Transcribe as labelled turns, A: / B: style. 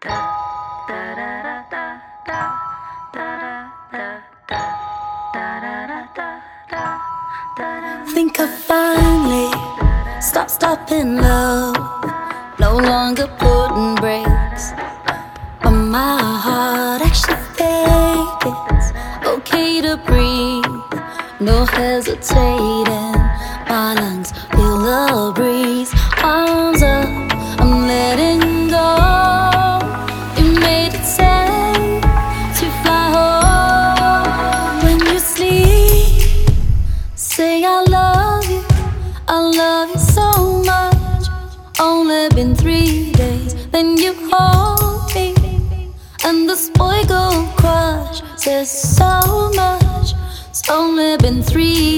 A: Think I finally stopped stopping love. No longer putting brakes on my heart. Actually, babe, it's okay to breathe. No hesitating. My love you, I love you so much. Only been three days, then you hold me, and the spoil gold crush says so much. It's only been three days.